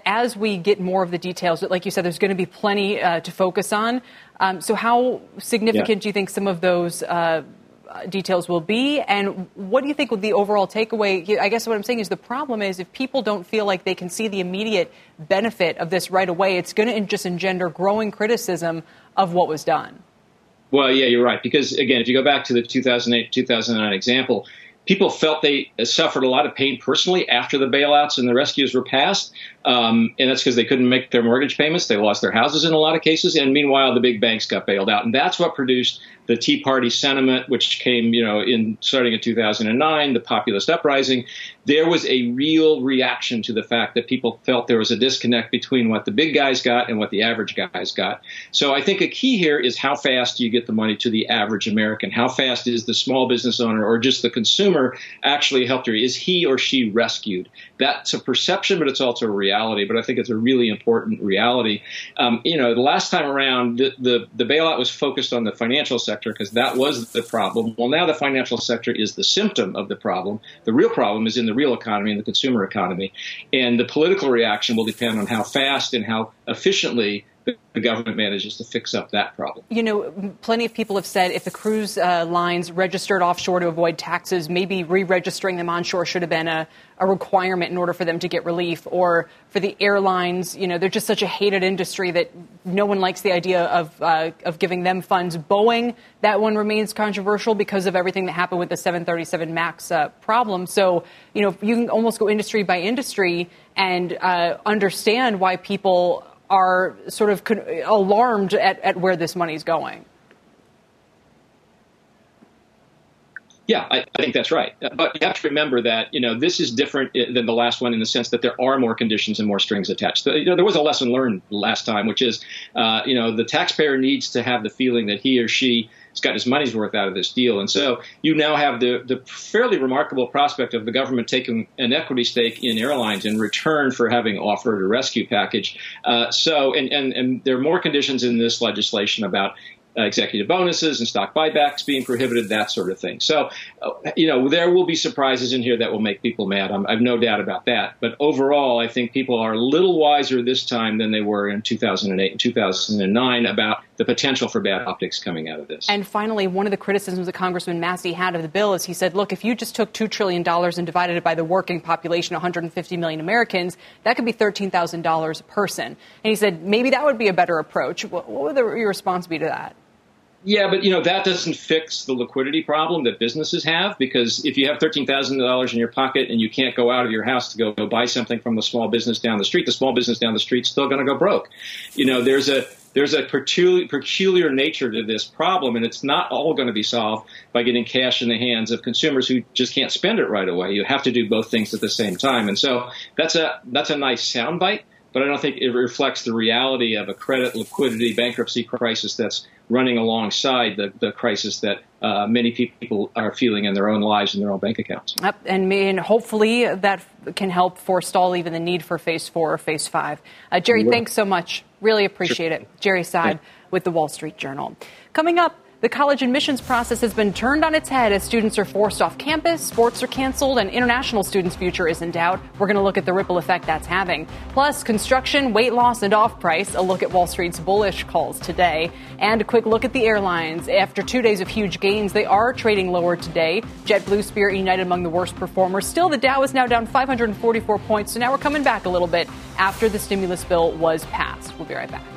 as we get more of the details, like you said, there's going to be plenty uh, to focus on. Um, so, how significant yeah. do you think some of those uh, details will be? And what do you think would the overall takeaway? I guess what I'm saying is the problem is if people don't feel like they can see the immediate benefit of this right away, it's going to just engender growing criticism of what was done. Well, yeah, you're right. Because again, if you go back to the 2008 2009 example, people felt they suffered a lot of pain personally after the bailouts and the rescues were passed. Um, and that's because they couldn't make their mortgage payments. They lost their houses in a lot of cases. And meanwhile, the big banks got bailed out. And that's what produced the Tea Party sentiment, which came, you know, in starting in 2009, the populist uprising. There was a real reaction to the fact that people felt there was a disconnect between what the big guys got and what the average guys got. So I think a key here is how fast do you get the money to the average American? How fast is the small business owner or just the consumer actually helped her? Is he or she rescued? That's a perception, but it's also a reality. But I think it's a really important reality. Um, you know, the last time around, the, the, the bailout was focused on the financial sector because that was the problem. Well, now the financial sector is the symptom of the problem. The real problem is in the real economy and the consumer economy. And the political reaction will depend on how fast and how efficiently the government manages to fix up that problem. You know, plenty of people have said if the cruise uh, lines registered offshore to avoid taxes, maybe re registering them onshore should have been a, a requirement in order for them to get relief. Or for the airlines, you know, they're just such a hated industry that no one likes the idea of, uh, of giving them funds. Boeing, that one remains controversial because of everything that happened with the 737 MAX uh, problem. So, you know, you can almost go industry by industry and uh, understand why people are sort of con- alarmed at, at where this money is going. Yeah, I, I, think that's right. But you have to remember that you know this is different than the last one in the sense that there are more conditions and more strings attached. You know, there was a lesson learned last time, which is uh, you know the taxpayer needs to have the feeling that he or she has got his money's worth out of this deal, and so you now have the the fairly remarkable prospect of the government taking an equity stake in airlines in return for having offered a rescue package. Uh, so and, and and there are more conditions in this legislation about executive bonuses and stock buybacks being prohibited, that sort of thing. So, uh, you know, there will be surprises in here that will make people mad. I'm, I've no doubt about that. But overall, I think people are a little wiser this time than they were in 2008 and 2009 about the potential for bad optics coming out of this. And finally, one of the criticisms that Congressman Massie had of the bill is he said, look, if you just took $2 trillion and divided it by the working population, 150 million Americans, that could be $13,000 a person. And he said, maybe that would be a better approach. What would your response be to that? Yeah, but you know that doesn't fix the liquidity problem that businesses have because if you have thirteen thousand dollars in your pocket and you can't go out of your house to go, go buy something from the small business down the street, the small business down the street's still going to go broke. You know, there's a there's a peculiar, peculiar nature to this problem, and it's not all going to be solved by getting cash in the hands of consumers who just can't spend it right away. You have to do both things at the same time, and so that's a that's a nice soundbite but I don't think it reflects the reality of a credit, liquidity, bankruptcy crisis that's running alongside the, the crisis that uh, many people are feeling in their own lives and their own bank accounts. Yep, and, and hopefully that can help forestall even the need for phase four or phase five. Uh, Jerry, thanks so much. Really appreciate sure. it. Jerry Seib with the Wall Street Journal. Coming up, the college admissions process has been turned on its head as students are forced off campus, sports are canceled, and international students' future is in doubt. We're going to look at the ripple effect that's having. Plus, construction, weight loss, and off price. A look at Wall Street's bullish calls today. And a quick look at the airlines. After two days of huge gains, they are trading lower today. JetBlue, Spirit, United among the worst performers. Still, the Dow is now down 544 points, so now we're coming back a little bit after the stimulus bill was passed. We'll be right back.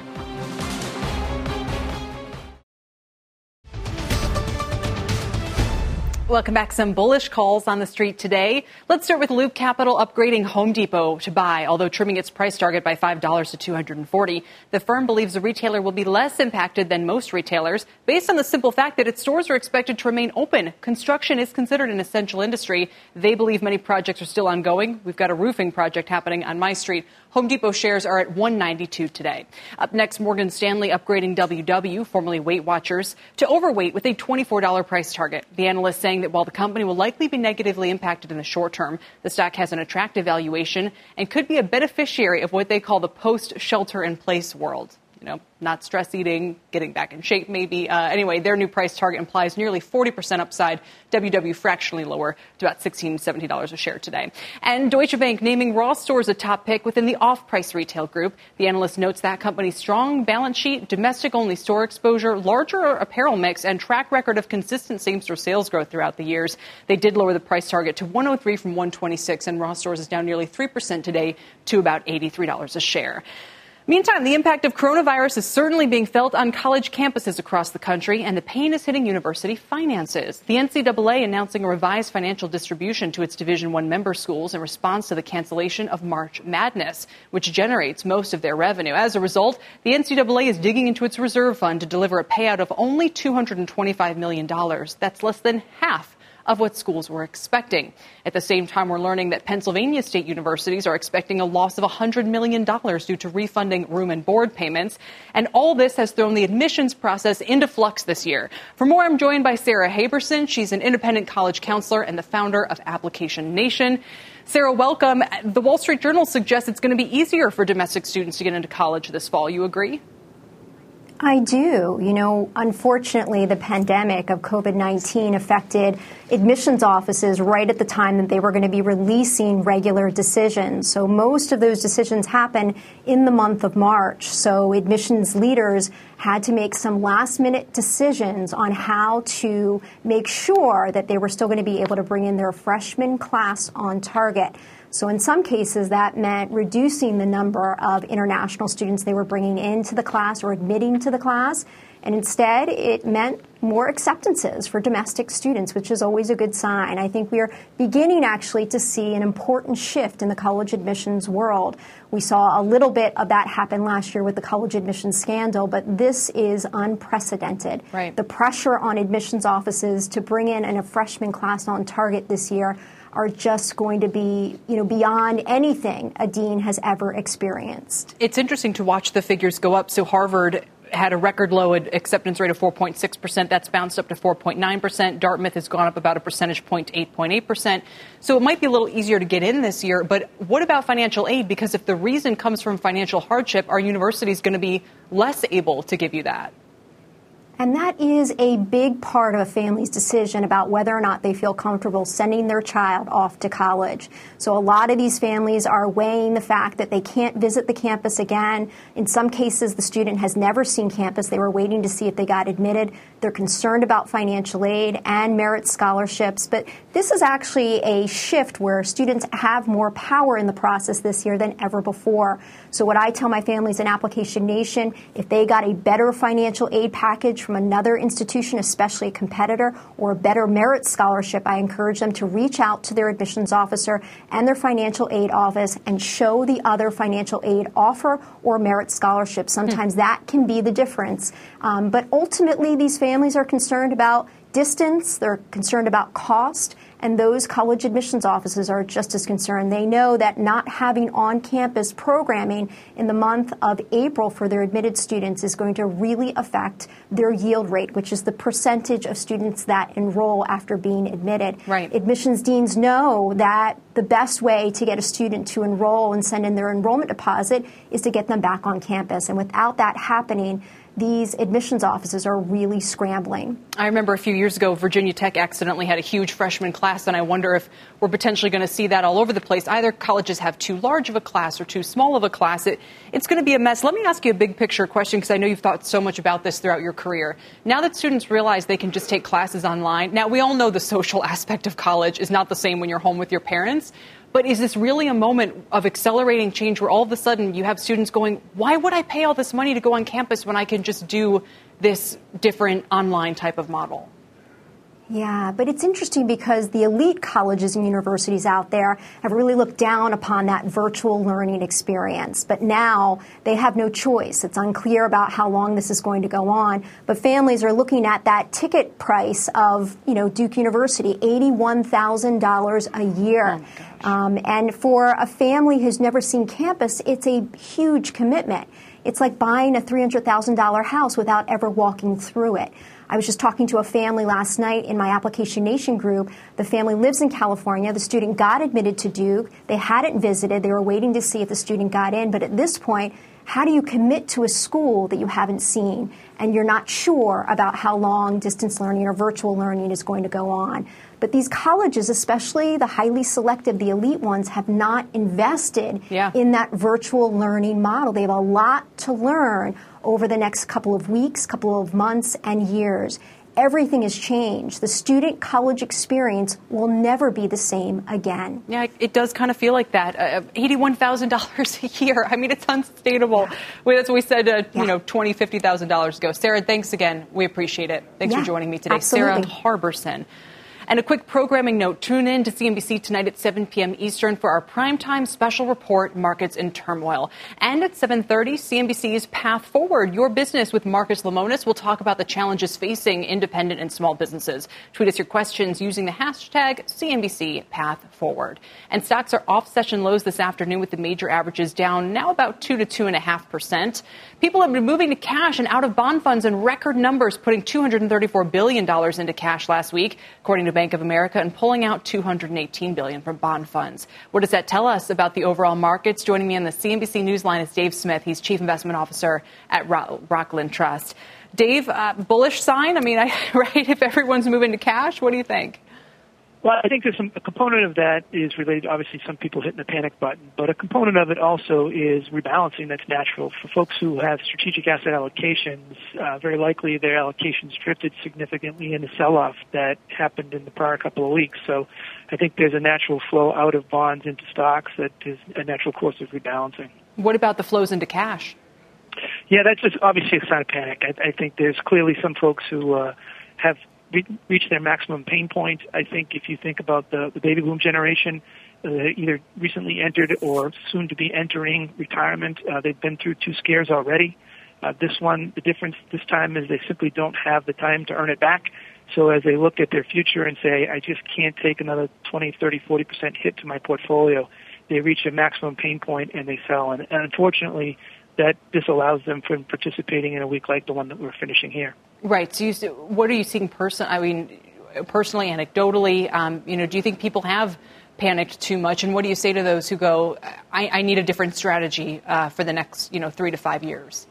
Welcome back. Some bullish calls on the street today. Let's start with Loop Capital upgrading Home Depot to buy, although trimming its price target by $5 to 240. The firm believes the retailer will be less impacted than most retailers based on the simple fact that its stores are expected to remain open. Construction is considered an essential industry. They believe many projects are still ongoing. We've got a roofing project happening on my street. Home Depot shares are at 192 today. Up next, Morgan Stanley upgrading WW, formerly Weight Watchers, to overweight with a $24 price target. The analyst saying that while the company will likely be negatively impacted in the short term, the stock has an attractive valuation and could be a beneficiary of what they call the post shelter in place world. You know, not stress eating, getting back in shape, maybe. Uh, anyway, their new price target implies nearly 40% upside. WW fractionally lower to about $16, $17 a share today. And Deutsche Bank naming Ross Stores a top pick within the off price retail group. The analyst notes that company's strong balance sheet, domestic only store exposure, larger apparel mix, and track record of consistent same store sales growth throughout the years. They did lower the price target to 103 from 126, and Ross Stores is down nearly 3% today to about $83 a share. Meantime, the impact of coronavirus is certainly being felt on college campuses across the country, and the pain is hitting university finances. The NCAA announcing a revised financial distribution to its Division One member schools in response to the cancellation of March Madness, which generates most of their revenue. As a result, the NCAA is digging into its reserve fund to deliver a payout of only $225 million. That's less than half of what schools were expecting. At the same time, we're learning that Pennsylvania state universities are expecting a loss of $100 million due to refunding room and board payments. And all this has thrown the admissions process into flux this year. For more, I'm joined by Sarah Harberson. She's an independent college counselor and the founder of Application Nation. Sarah, welcome. The Wall Street Journal suggests it's going to be easier for domestic students to get into college this fall. You agree? I do. You know, unfortunately, the pandemic of COVID 19 affected admissions offices right at the time that they were going to be releasing regular decisions. So, most of those decisions happen in the month of March. So, admissions leaders had to make some last minute decisions on how to make sure that they were still going to be able to bring in their freshman class on target. So in some cases, that meant reducing the number of international students they were bringing into the class or admitting to the class. And instead, it meant more acceptances for domestic students, which is always a good sign. I think we are beginning actually to see an important shift in the college admissions world. We saw a little bit of that happen last year with the college admissions scandal, but this is unprecedented. Right. The pressure on admissions offices to bring in a freshman class on target this year are just going to be, you know, beyond anything a dean has ever experienced. It's interesting to watch the figures go up. So Harvard had a record low acceptance rate of 4.6%. That's bounced up to 4.9%. Dartmouth has gone up about a percentage point to 8.8%. So it might be a little easier to get in this year. But what about financial aid? Because if the reason comes from financial hardship, our university is going to be less able to give you that. And that is a big part of a family's decision about whether or not they feel comfortable sending their child off to college. So a lot of these families are weighing the fact that they can't visit the campus again. In some cases, the student has never seen campus. They were waiting to see if they got admitted. They're concerned about financial aid and merit scholarships. But this is actually a shift where students have more power in the process this year than ever before. So what I tell my families in Application Nation, if they got a better financial aid package from another institution, especially a competitor, or a better merit scholarship, I encourage them to reach out to their admissions officer and their financial aid office and show the other financial aid offer or merit scholarship. Sometimes hmm. that can be the difference. Um, but ultimately, these families are concerned about distance, they're concerned about cost, and those college admissions offices are just as concerned. They know that not having on campus programming in the month of April for their admitted students is going to really affect their yield rate, which is the percentage of students that enroll after being admitted. Right. Admissions deans know that the best way to get a student to enroll and send in their enrollment deposit is to get them back on campus. And without that happening, these admissions offices are really scrambling. I remember a few years ago, Virginia Tech accidentally had a huge freshman class, and I wonder if we're potentially going to see that all over the place. Either colleges have too large of a class or too small of a class. It, it's going to be a mess. Let me ask you a big picture question because I know you've thought so much about this throughout your career. Now that students realize they can just take classes online, now we all know the social (laughs) aspect of college is not the same when you're home with your parents. But is this really a moment of accelerating change where all of a sudden you have students going, why would I pay all this money to go on campus when I can just do this different online type of model? Yeah, but it's interesting because the elite colleges and universities out there have really looked down upon that virtual learning experience. But now they have no choice. It's unclear about how long this is going to go on. But families are looking at that ticket price of, you know, Duke University, $81,000 a year. Oh um, and for a family who's never seen campus, it's a huge commitment. It's like buying a $300,000 house without ever walking through it. I was just talking to a family last night in my Application Nation group. The family lives in California. The student got admitted to Duke. They hadn't visited. They were waiting to see if the student got in. But at this point, how do you commit to a school that you haven't seen and you're not sure about how long distance learning or virtual learning is going to go on? But these colleges, especially the highly selective, the elite ones, have not invested yeah. in that virtual learning model. They have a lot to learn over the next couple of weeks, couple of months, and years. Everything has changed. The student college experience will never be the same again. Yeah, it does kind of feel like that. Uh, $81,000 (laughs) a year. I mean, it's unsustainable. Yeah. That's what we said, uh, yeah. you know, $20,000, $50,000 ago. Sarah, thanks again. We appreciate it. Thanks yeah, for joining me today. Absolutely. Sarah Harberson. And a quick programming note tune in to CNBC tonight at 7 p.m. Eastern for our primetime special report, Markets in Turmoil. And at 7.30, CNBC's Path Forward, Your Business with Marcus Lemonis. will talk about the challenges facing independent and small businesses. Tweet us your questions using the hashtag CNBC Path Forward. And stocks are off session lows this afternoon with the major averages down now about 2 to 2.5%. People have been moving to cash and out of bond funds in record numbers, putting $234 billion into cash last week, according to Bank of America and pulling out 218 billion from bond funds. What does that tell us about the overall markets? Joining me on the CNBC Newsline is Dave Smith. He's Chief Investment Officer at Rockland Trust. Dave, uh, bullish sign? I mean, I, (laughs) right? If everyone's moving to cash, what do you think? Well, I think there's some, a component of that is related. Obviously, some people hitting the panic button, but a component of it also is rebalancing. That's natural for folks who have strategic asset allocations. Uh, very likely, their allocations drifted significantly in the sell-off that happened in the prior couple of weeks. So, I think there's a natural flow out of bonds into stocks that is a natural course of rebalancing. What about the flows into cash? Yeah, that's just obviously a sign of panic. I, I think there's clearly some folks who uh, have reach their maximum pain point. I think if you think about the, the baby boom generation, uh, either recently entered or soon to be entering retirement, uh, they've been through two scares already. Uh, this one, the difference this time is they simply don't have the time to earn it back. So as they look at their future and say, I just can't take another 20, 30, 40% hit to my portfolio, they reach a maximum pain point and they sell. And, and unfortunately, that disallows them from participating in a week like the one that we're finishing here. Right. So, you, what are you seeing person? I mean, personally, anecdotally, um, you know, do you think people have panicked too much? And what do you say to those who go, "I, I need a different strategy uh, for the next, you know, three to five years"?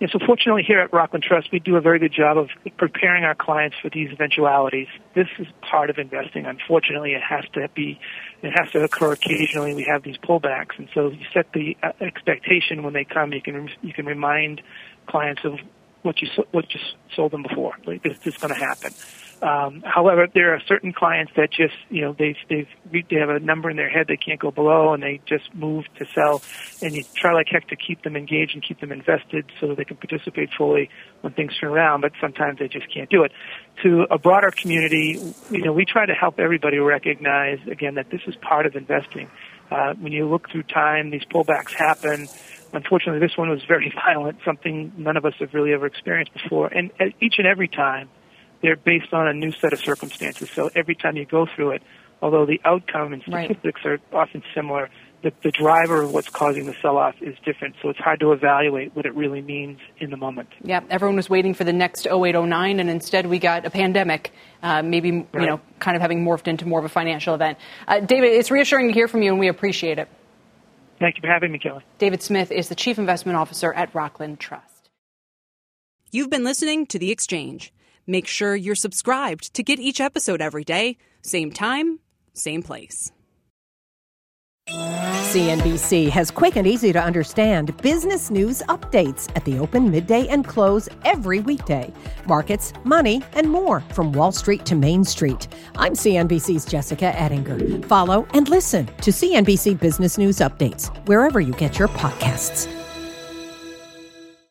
Yeah, so fortunately here at Rockland Trust, we do a very good job of preparing our clients for these eventualities. This is part of investing. Unfortunately, it has to be, it has to occur occasionally. We have these pullbacks, and so you set the uh, expectation when they come. You can you can remind clients of what you what you sold them before. Like this, this is going to happen. Um, however, there are certain clients that just you know they've they've they have a number in their head they can't go below, and they just move to sell. And you try like heck to keep them engaged and keep them invested so they can participate fully when things turn around. But sometimes they just can't do it. To a broader community, you know, we try to help everybody recognize again that this is part of investing. Uh, when you look through time, these pullbacks happen Unfortunately, this one was very (laughs) violent, something none of us have really ever experienced before. And each and every time, they're based on a new set of circumstances. So every time you go through it, although the outcome and statistics right. are often similar, the, the driver of what's causing the sell-off is different. So it's hard to evaluate what it really means in the moment. Yeah, everyone was waiting for the next 0809, and instead we got a pandemic, uh, maybe, you know, kind of having morphed into more of a financial event. Uh, David, it's reassuring to hear from you, and we appreciate it. Thank you for having me, Kelly. David Smith is the Chief Investment Officer at Rockland Trust. You've been listening to The Exchange. Make sure you're subscribed to get each episode every day, same time, same place. CNBC has quick and easy to understand business news updates at the open, midday, and close every weekday. Markets, money, and more from Wall Street to Main Street. I'm CNBC's Jessica Ettinger. Follow and listen to CNBC Business News Updates wherever you get your podcasts.